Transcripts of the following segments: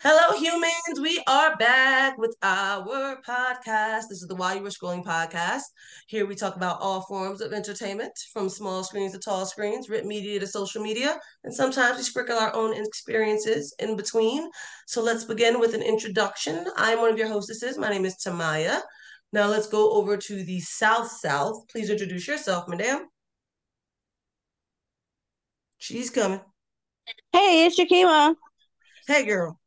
Hello, humans. We are back with our podcast. This is the While You Were Scrolling podcast. Here we talk about all forms of entertainment, from small screens to tall screens, written media to social media, and sometimes we sprinkle our own experiences in between. So let's begin with an introduction. I'm one of your hostesses. My name is Tamaya. Now let's go over to the South South. Please introduce yourself, madam. She's coming. Hey, it's Shakima. Hey, girl.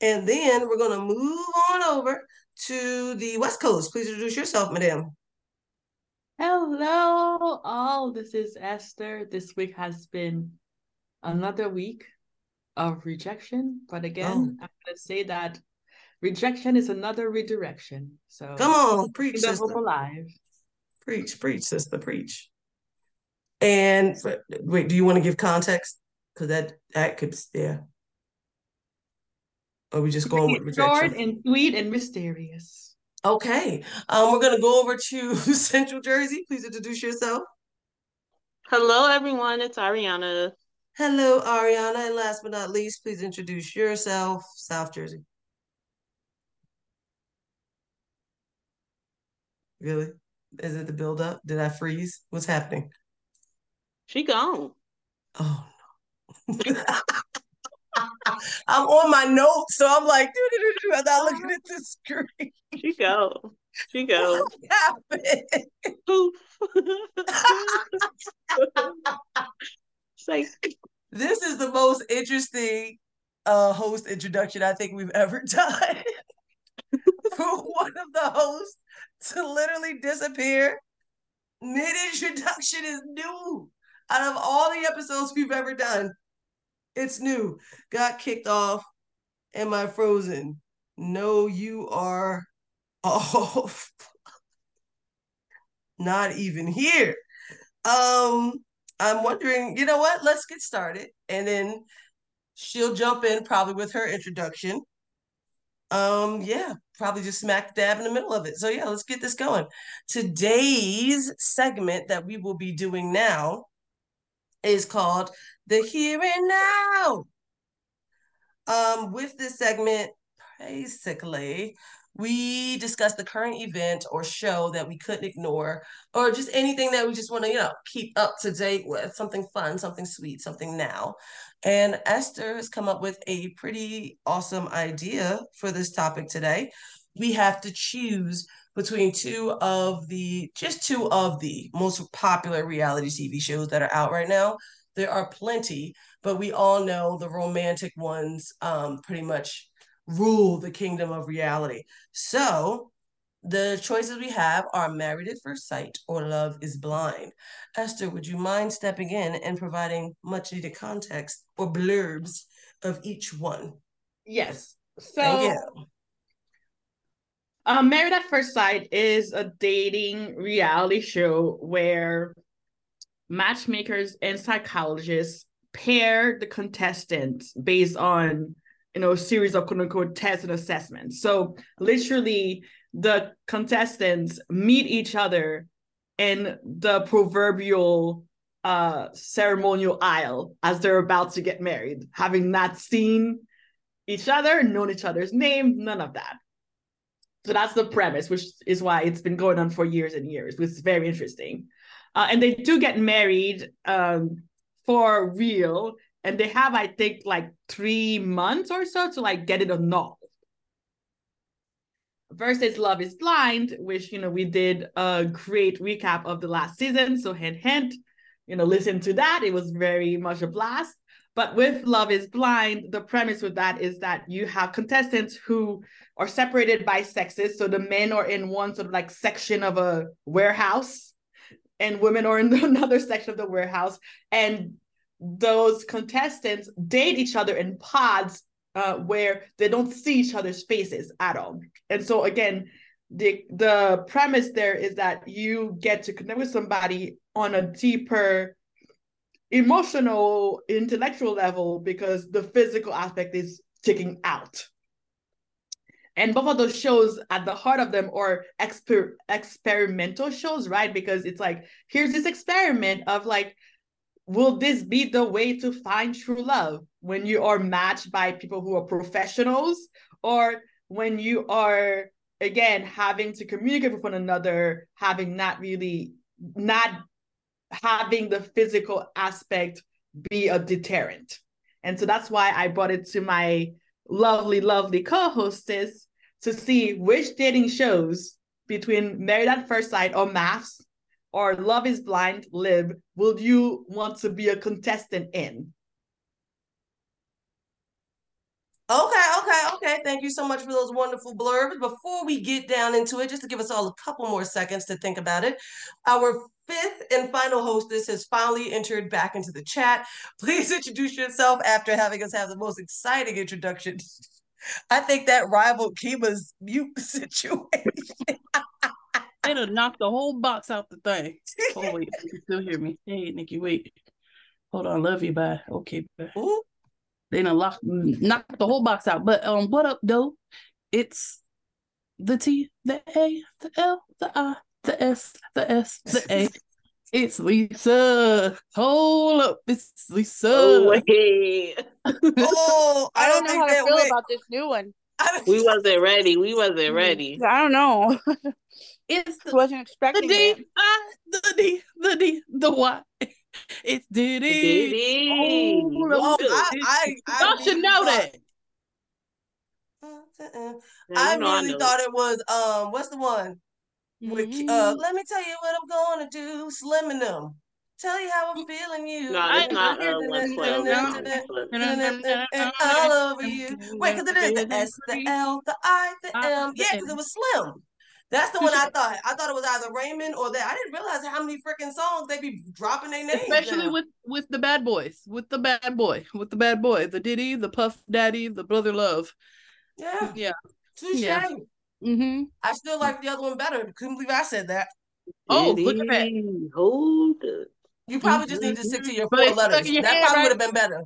And then we're going to move on over to the West Coast. Please introduce yourself, madam. Hello, all. This is Esther. This week has been another week of rejection. But again, oh. I'm going to say that rejection is another redirection. So come on, preach, sister. Hope alive. Preach, preach, sister, preach. And wait, do you want to give context? Because that that could yeah. Are we just going with rejection? Short and sweet and mysterious. Okay. Um, we're gonna go over to Central Jersey. Please introduce yourself. Hello, everyone. It's Ariana. Hello, Ariana. And last but not least, please introduce yourself, South Jersey. Really? Is it the build up? Did I freeze? What's happening? She gone. Oh no. I'm on my notes, so I'm like, I'm not looking at the screen. She go. She go. What happened? Like this is the most interesting uh host introduction I think we've ever done. For one of the hosts to literally disappear mid introduction is new. Out of all the episodes we've ever done, it's new. Got kicked off. Am I frozen? No, you are off. Not even here. Um, I'm wondering, you know what? Let's get started. And then she'll jump in probably with her introduction. Um, yeah, probably just smack dab in the middle of it. So yeah, let's get this going. Today's segment that we will be doing now is called the here and now. Um, with this segment, basically, we discuss the current event or show that we couldn't ignore, or just anything that we just want to, you know, keep up to date with, something fun, something sweet, something now. And Esther has come up with a pretty awesome idea for this topic today. We have to choose between two of the just two of the most popular reality TV shows that are out right now there are plenty, but we all know the romantic ones um, pretty much rule the kingdom of reality. So the choices we have are Married at First Sight or Love is Blind. Esther, would you mind stepping in and providing much needed context or blurbs of each one? Yes. So, um, Married at First Sight is a dating reality show where matchmakers and psychologists pair the contestants based on you know a series of quote unquote tests and assessments. So literally the contestants meet each other in the proverbial uh ceremonial aisle as they're about to get married having not seen each other known each other's name none of that so that's the premise which is why it's been going on for years and years which is very interesting. Uh, and they do get married um, for real and they have i think like three months or so to like get it annulled versus love is blind which you know we did a great recap of the last season. So hint hint you know listen to that. It was very much a blast but with love is blind the premise with that is that you have contestants who are separated by sexes. So the men are in one sort of like section of a warehouse and women are in another section of the warehouse. And those contestants date each other in pods uh, where they don't see each other's faces at all. And so again the the premise there is that you get to connect with somebody on a deeper emotional intellectual level because the physical aspect is taking out. And both of those shows at the heart of them are exper- experimental shows right? Because it's like here's this experiment of like will this be the way to find true love? When you are matched by people who are professionals or when you are again having to communicate with one another having not really not having the physical aspect be a deterrent and so that's why i brought it to my lovely lovely co-hostess to see which dating shows between married at first sight or MAFS or love is blind lib will you want to be a contestant in Okay, okay, okay. Thank you so much for those wonderful blurbs. Before we get down into it, just to give us all a couple more seconds to think about it, our fifth and final hostess has finally entered back into the chat. Please introduce yourself after having us have the most exciting introduction. I think that rivaled Kima's mute situation. They done knocked the whole box out the thing. Oh wait, you can still hear me. Hey Nikki, wait. Hold on, love you, bye. Okay, bye. Ooh, They done locked knocked the whole box out. But um, what up, though? It's the T, the A, the L, the I, the S, the S, the A. It's Lisa. Hold up, it's Lisa. Oh wait, oh, I, I don't, don't know think how to that feel went. about this new one. We wasn't ready. We wasn't ready. I don't know. It's the, Wasn't expecting the D, it. I, the D, the D, the Y. It's Diddy. Diddy. Hold Oh, it's I, I, I Y'all should know thought- that. Uh-uh. I really know. thought it was um, what's the one? With, Mhm. uh, let me tell you what I'm gonna do, slimming them. Tell you how I'm feeling you. No, it's not uh, I- 112. No. All over you. Wait, because it is the S, the L, the I, the I, M. the Yeah, because it was Slim. That's the one I thought. I thought it was either Raymond or that. I didn't realize how many freaking songs they be dropping their names. Especially down. with with the bad boys, with the bad boy, with the bad boy, the Diddy, the Puff Daddy, the Brother Love. yeah, Yeah. touche. Yeah. Mm-hmm. I still like the other one better. Couldn't believe I said that. Oh, look at that. Hold it. You probably just need to stick to your four it's stuck letters. your That head, probably right? would have been better.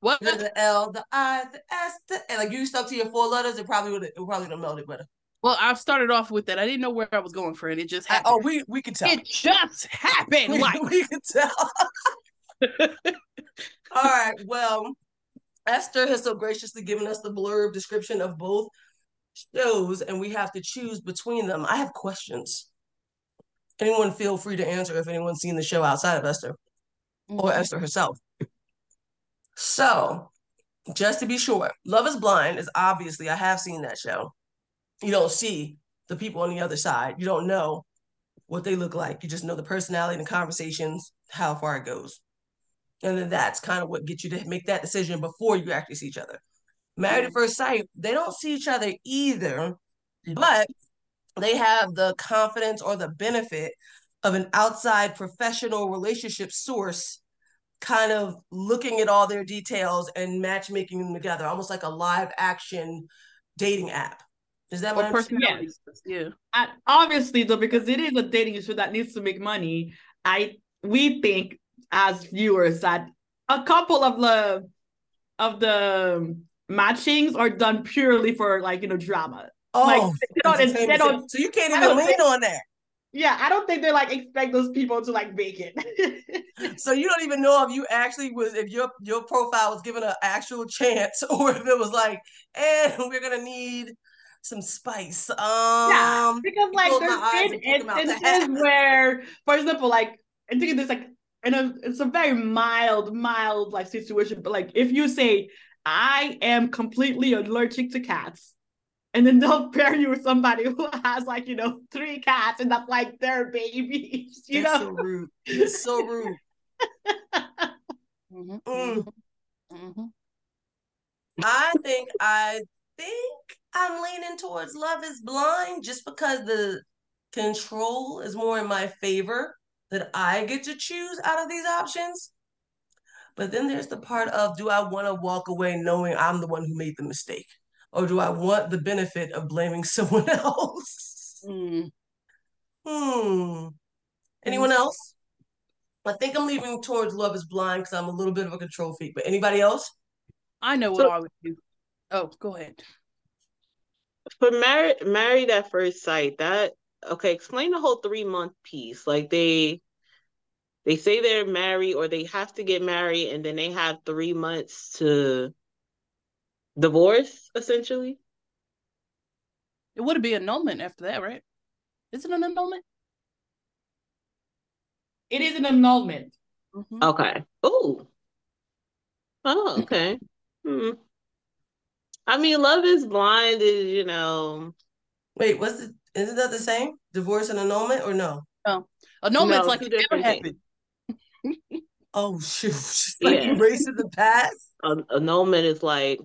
What? The, the L, the I, the S, the and like you stuck to your four letters, it probably would have it probably would have melted better. Well, I've started off with that. I didn't know where I was going for it. It just I- happened. oh, we we can tell. it just happened. we, Like, we can tell. All right. Well, Esther has so graciously given us the blurb description of both shows, and we have to choose between them. I have questions. Anyone feel free to answer if anyone's seen the show outside of Esther or Mhm. Esther herself. So, just to be sure, Love is Blind is obviously, I have seen that show. You don't see the people on the other side. You don't know what they look like. You just know the personality and the conversations, how far it goes. And then that's kind of what gets you to make that decision before you actually see each other. Married at first sight, they don't see each other either, but they have the confidence or the benefit of an outside professional relationship source kind of looking at all their details and matchmaking them together, almost like a live action dating app. Is that what I'm personalities. Yeah. And obviously though because it is a dating show that needs to make money i we think as viewers that a couple of the of the matchings are done purely for like you know drama Oh, Like, they don't- they don't- so you can't even lean on that. yeah i don't think they like expect those people to like make it So you don't even know if you actually was if your your profile was given an actual chance or if it was like, and we're gonna need some spice. Um yeah because like there's been and pick 'em out the instances where for example like i think there's like in a it's a very mild mild like situation but like if you say i am completely allergic to cats and then they'll pair you with somebody who has like you know three cats and that's like their babies you it's know so rude. It's so rude. mm-hmm. Mm. mhm, mhm. I think I think I'm leaning towards Love is Blind just because the control is more in my favor that I get to choose out of these options. But then there's the part of do I want to walk away knowing I'm the one who made the mistake? Or do I want the benefit of blaming someone else? Mm. Hmm. Anyone else? I think I'm leaning towards Love is Blind because I'm a little bit of a control freak. But anybody else? I know what So- I would do. Oh, go ahead. For married married at first sight, that okay, explain the whole three month piece. Like they they say they're married or they have to get married and then they have three months to divorce, essentially. It would be annulment after that, right? Is it an annulment? It is an annulment. Mhm. Okay. Ooh. Oh, okay. Hmm. I mean, Love is Blind is, you know, Wait, what's the? Isn't that the same? Divorce and annulment or no? No annulment's No, like it never different things. happened. Oh shoot! Just like Yeah. erasing the past. an annulment is like,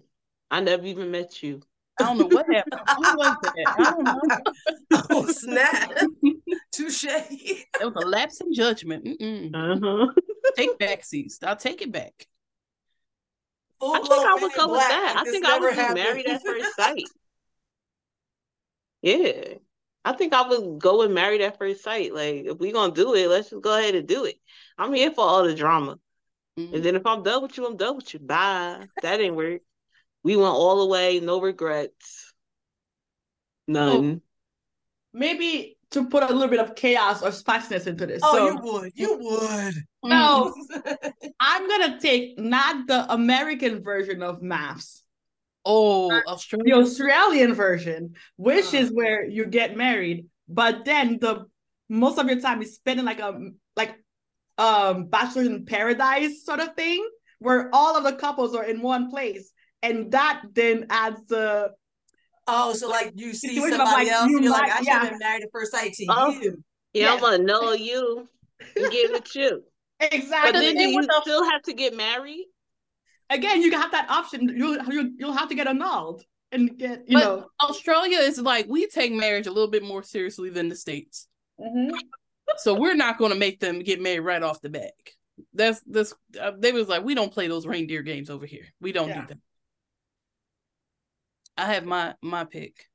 I never even met you. I don't know what happened. Who was that? I don't know. oh snap! Touche. It was a lapse in judgment. Mm-mm. Uh-huh. Take back, seats. I'll take it back. Full I think I would go with that. like I think I would do happened. married at first sight. Yeah. I think I would go and marry at first sight. Like, if we're gonna do it, let's just go ahead and do it. I'm here for all the drama. Mhm. And then if I'm done with you, I'm done with you. Bye. That didn't work. We went all the way, no regrets. None. Maybe to put a little bit of chaos or spiciness into this. Oh, so you would. You would. no, I'm gonna take not the American version of MAFS, Oh, the Australian version, which Uh. is where you get married, but then the most of your time is spending like a like um bachelor in paradise sort of thing, where all of the couples are in one place, and that then adds the Oh, so like you see Situation of, somebody like, else, you you're like, might- I should have married at first sight to Oh. you. Yeah, Yes. I'm gonna know you and get with you. Exactly. But then do thing you the- still have to get married? Again, you have that option. You'll you, you'll have to get annulled and get you But- know. Australia is like we take marriage a little bit more seriously than the states, Mhm. So we're not going to make them get married right off the bat. That's this. Uh, they was like, we don't play those reindeer games over here. We don't Yeah. do that. I have my my pick.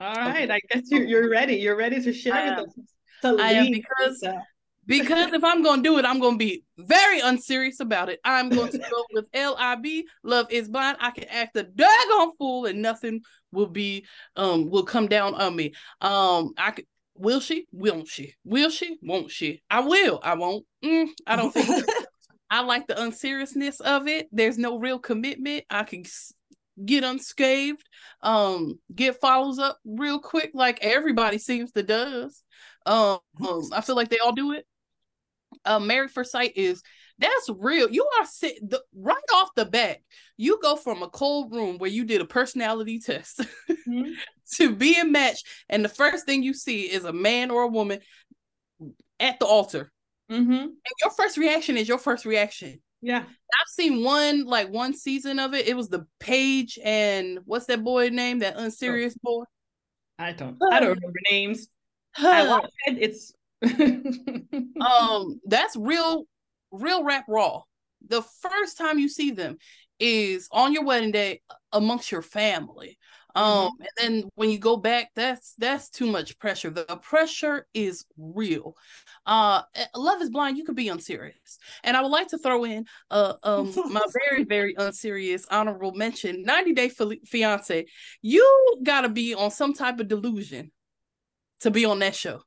All right, I guess you're you're ready. You're ready to share I with us. I am because- Because if I'm going to do it, I'm going to be very unserious about it. I'm going to go with L.I.B. Love is blind. I can act a daggone fool and nothing will be um will come down on me. Um, I could. Will she? Won't she? Will she? Won't she? I will. I won't. Mm, I don't think. I like the unseriousness of it. There's no real commitment. I can get unscathed. Um, get follows up real quick, like everybody seems to does. Um, um, I feel like they all do it. Uh, Married for Sight is that's real. You are sit the, right off the bat. You go from a cold room where you did a personality test Mhm. to being matched, and the first thing you see is a man or a woman at the altar. Mhm. And your first reaction is your first reaction. Yeah. I've seen one like one season of it. It was the Paige and what's that boy name? That unserious boy. I don't. I don't remember names. I watched it. It's. um, that's real, real rap raw. The first time you see them is on your wedding day amongst your family. Um, and then when you go back, that's that's too much pressure. The pressure is real. Uh, Love is Blind. You could be unserious, and I would like to throw in uh um my very very unserious honorable mention. Ninety Day Fi- Fiance. You gotta be on some type of delusion to be on that show,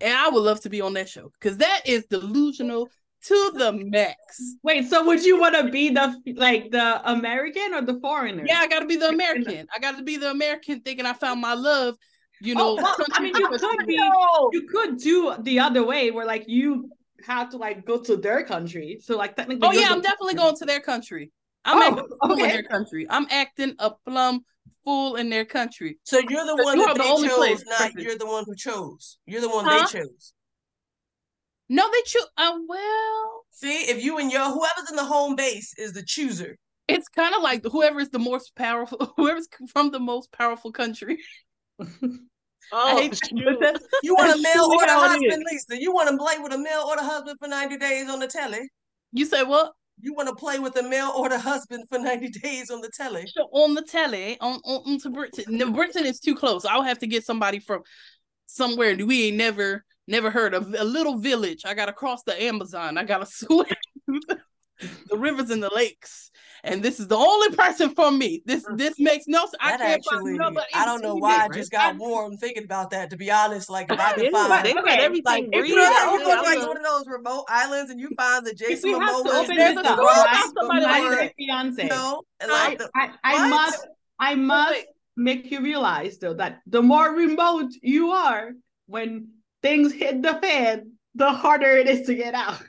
and I would love to be on that show because that is delusional to the max. Wait. So would you want to be the like the American or the foreigner? Yeah, I gotta be the American. I gotta be the American thinking I found my love. You oh, know, Oh, well, I mean, you could be. You could do the other way, where like you have to like go to their country. So like technically. Oh yeah, the- I'm definitely going to their country. I'm Oh, acting a fool in their country. I'm acting a plum fool in their country. So you're the one you that are the only chose, place, not perfect. you're the one who chose. You're the one Huh? they chose. No, they choose. Uh, well, See, if you and your whoever's in the home base is the chooser. it's kind of like whoever is the most powerful, whoever's from the most powerful country. I Oh, hate to- but shoot. that's- You want a male or the husband, Lisa? You want to play with a male or the husband for 90 days on the telly? you say what? You want to play with the male or the husband for 90 days on the telly? on the telly on, on onto Britain. No, Britain is too close. I'll have to get somebody from somewhere we ain't never never heard of. A little village. I gotta cross the Amazon. I gotta swim the rivers and the lakes. and this is the only person for me. This mm. this makes no sense. I can't actually, find another I don't know why I just got warm thinking about that. To be honest, like if I could find, they got okay, everything like if you know, Yeah, you go to like one of those remote islands and you find the Jason we have to Momoa, open There's this a up, story right? about somebody like My that. fiance. you know, I, like the, I, I must I must make you realize though that the more remote you are, when things hit the fan, the harder it is to get out.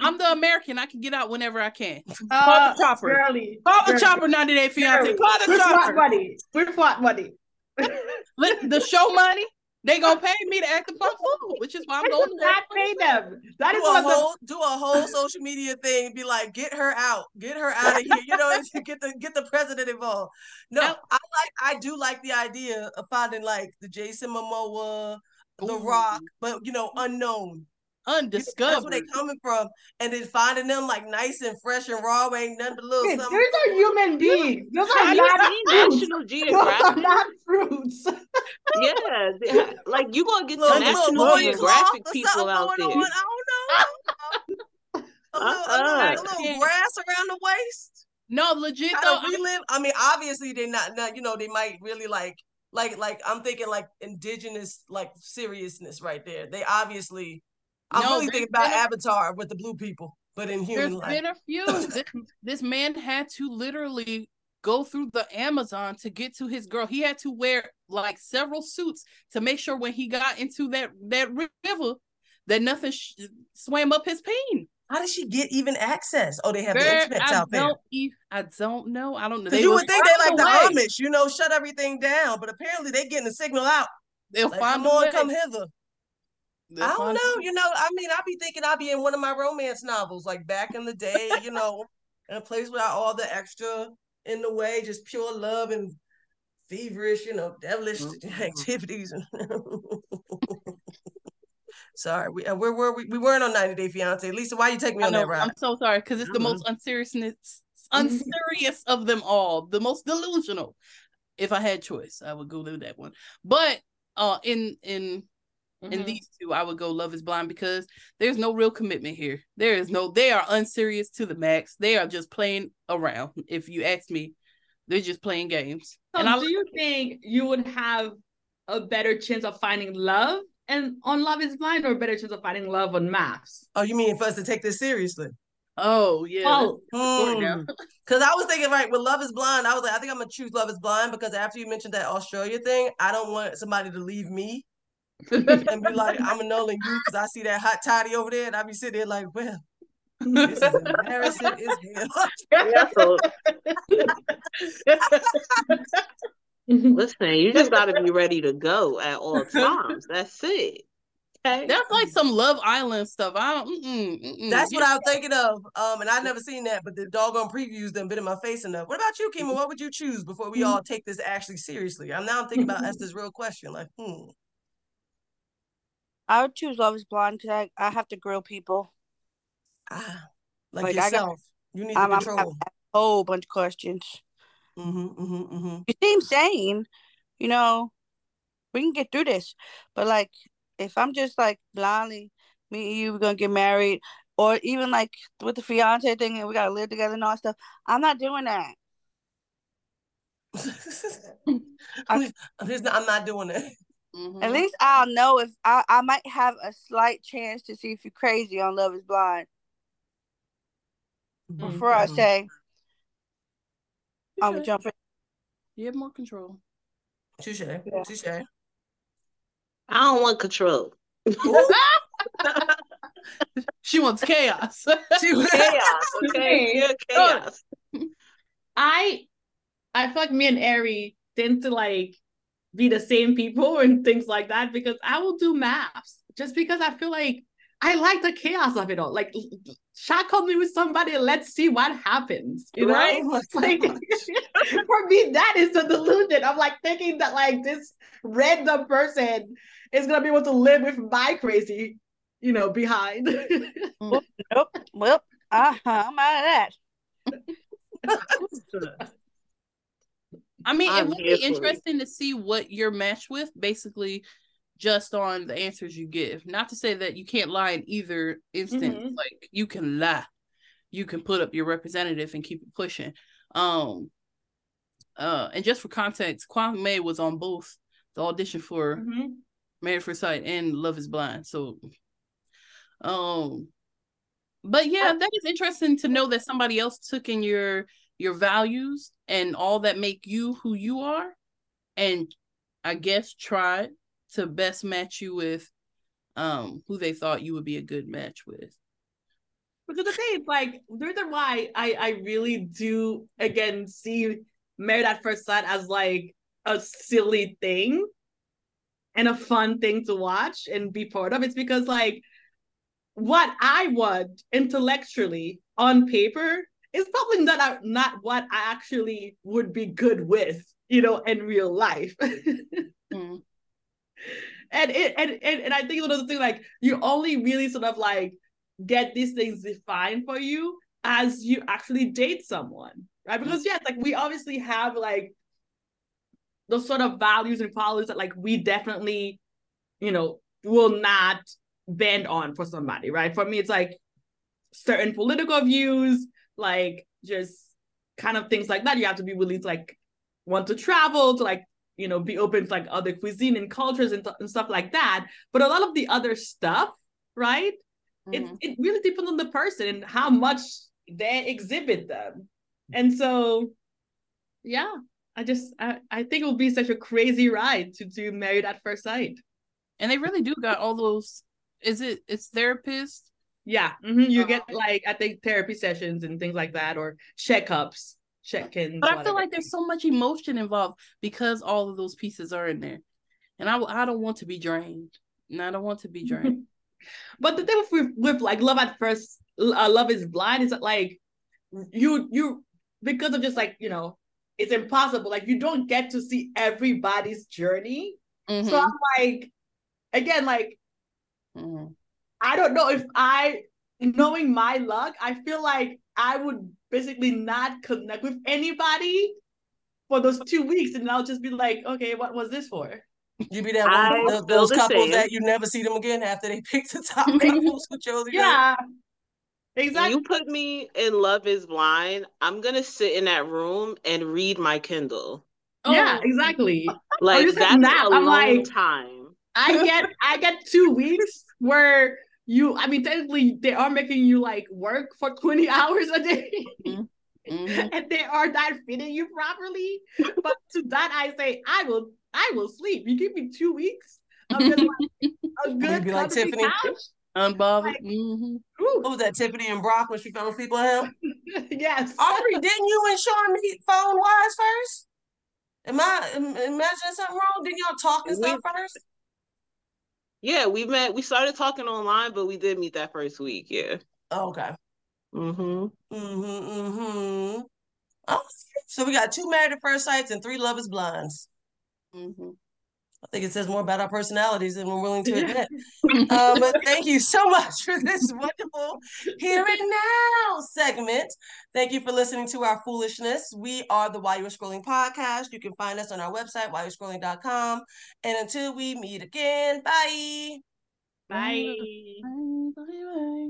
I'm the American. I can get out whenever I can. Uh, the chopper. Girly, Call the girly, chopper 90 Day Fiance. girly. Call the We're chopper. buddy. We're buddy. Let the show money. They gonna pay me to act upon food, which is why I'm going to not pay them. That do is a of the whole do a whole social media thing. Be like, get her out, get her out of here. You know, get the get the president involved. No, Now- I like I do like the idea of finding like the Jason Momoa, The Rock, but you know, unknown. You know, That's where undiscovered. they coming from, and then finding them like nice and fresh and raw, ain't nothing but little Hey, something. Those are human beings. Those are not seen fruits. National Geographic? not fruits. Yeah, they- like you gonna get Little, some little National Geographic people out there. on. I don't know. a little, a Uh-uh. little, a I little grass around the waist. No, legit Kind though. relive. I mean, obviously they're not, not. You know, they might really like, like, like. I'm thinking like indigenous, like seriousness right there. They obviously. I'm No, really thinking about Avatar with the blue people, but in There's human life. been a few. this, this man had to literally go through the Amazon to get to his girl. He had to wear like several suits to make sure when he got into that that river that nothing sh- swam up his peen. How did she get even access? Oh, they have the internet out there. don't, e- I don't know. I don't know. Because you would think they like find the. Amish, you know, shut everything down, but apparently they're getting the signal out. They'll Like, find come on, way. come hither. I don't know. You know, I mean, I'd be thinking I'd be in one of my romance novels, like back in the day, you know, in a place without all the extra in the way, just pure love and feverish, you know, devilish Mhm. activities. Sorry, we uh, where were we? We weren't on 90 Day Fiance. Lisa, why you take me I on know, that ride? I'm so sorry because it's the most unseriousness, unserious of them all, the most delusional. If I had choice, I would go to that one. But uh, in in in Mhm. these two, I would go Love Is Blind because there's no real commitment here. There is no. They are unserious to the max. They are just playing around. If you ask me, they're just playing games. So and I do you think you would have a better chance of finding love and on Love is Blind or a better chance of finding love on MAFS? Oh, you mean for us to take this seriously? oh yeah. Oh, that's the. Because I was thinking, right, with Love is Blind, I was like, I think I'm gonna choose Love is Blind because after you mentioned that Australia thing, I don't want somebody to leave me and be like, I'm annulling you because I see that hot toddy over there, and I be sitting there like, well, this is embarrassing as hell. Listen, you just got to be ready to go at all times. That's it. Okay. That's like some Love Island stuff. I don't. Mm-mm, mm-mm. That's what I was thinking of. Um, and I've never seen that, but the doggone previews done been in my face enough. What about you, Kima? What would you choose before we all take this actually seriously? I'm now thinking about Esther's real question. Like, hmm. I would choose Love is Blind because I, I have to grill people. Ah, like, Like, I got- yourself. you need I'm, I'm control. have a whole bunch of questions. Mm-hmm, mm-hmm, mm-hmm. You seem sane, you know. We can get through this, but like, if I'm just like blindly, me and you, we're gonna get married, or even like with the fiance thing, and we gotta live together and all that stuff. I'm not doing that. I'm, not, I'm not doing that. Mhm. At least I'll know if I, I might have a slight chance to see if you're crazy on Love Is Blind Mhm, before I mhm. say I'm Touche. jumping. You have more control. Touche, Yeah. touche. I don't want control. She wants chaos. She was- Chaos. Okay. Yeah, chaos. I I feel like me and Ari tend to like be the same people and things like that because I will do MAFS just because I feel like I like the chaos of it all. Like shackle me with somebody let's see what happens. You know? Right? Like for me, that is a delusion. I'm like thinking that like this random person is gonna be able to live with my crazy, you know, behind. Nope. Well, uh-huh, I'm out of that. I mean, it would be interesting to see what you're matched with, basically, just on the answers you give. Not to say that you can't lie in either instance. Mhm. Like you can lie, you can put up your representative and keep it pushing. Um, uh, and just for context, Kwame was on both the audition for Mhm. Married for Sight and Love is Blind. So, um, but yeah, that is interesting to know that somebody else took in your your values and all that make you who you are, and I guess tried to best match you with um who they thought you would be a good match with. Because the thing like, the reason why I I really do again see Married at First Sight as like a silly thing and a fun thing to watch and be part of. It's because like what I want intellectually on paper is probably not not what I actually would be good with, you know, in real life. Mm. and it and, and and I think another thing like you only really sort of like get these things defined for you as you actually date someone, right? Because yes, like we obviously have like those sort of values and qualities that like we definitely, you know, will not bend on for somebody, right? For me, it's like certain political views, like just kind of things like that. You have to be willing to like want to travel to like you know be open to like other cuisine and cultures and, and stuff like that but a lot of the other stuff right it, Mhm. it really depends on the person and how much they exhibit them and so yeah i just i, I think it will be such a crazy ride to do married at first sight And they really do got all those. Is it? It's therapists. Yeah mhm, you get like i think therapy sessions and things like that or checkups check-ins But I feel like there's so much emotion involved because all of those pieces are in there, and I I don't want to be drained. And I don't want to be drained. But the thing with, with like love at first, uh, love is blind is that like you you because of just like you know it's impossible. Like you don't get to see everybody's journey. Mhm, So I'm like, again, like mhm. I don't know if I knowing my luck, I feel like I would basically not connect with anybody for those two weeks, and I'll just be like, okay, what was this for? You be that one, feel th- those couples same. that you never see them again after they pick the top couples who chose each other. Yeah, exactly. You put me in Love is Blind. I'm gonna sit in that room and read my Kindle. Oh, yeah, Oh, exactly. Like you said that's nap. a I'm long like- time. I get I get two weeks where you I mean technically they are making you like work for 20 hours a day mhm. and they are not feeding you properly. But to that I say I will I will sleep. You give me two weeks of just like a good be like Tiffany. couch. Unbothered. Like- mhm. Ooh, Who was that? Tiffany and Brock when she found people him. yes. Aubrey, didn't you and Sean meet phone wise first? Am I imagining something wrong? Didn't y'all talk and We- stuff first? Yeah, we met. We started talking online, but we did meet that first week. Yeah. Oh, okay. Mm-hmm. Mm-hmm. Mm-hmm. Oh, so we got two married at first sights and three lovers blinds. Mhm. I think it says more about our personalities than we're willing to admit. um, but thank you so much for this wonderful here and now segment. Thank you for listening to our foolishness. We are the While You're Scrolling podcast. You can find us on our website, whileyou'rescrolling.com. And until we meet again, bye. Bye. Bye, bye, bye.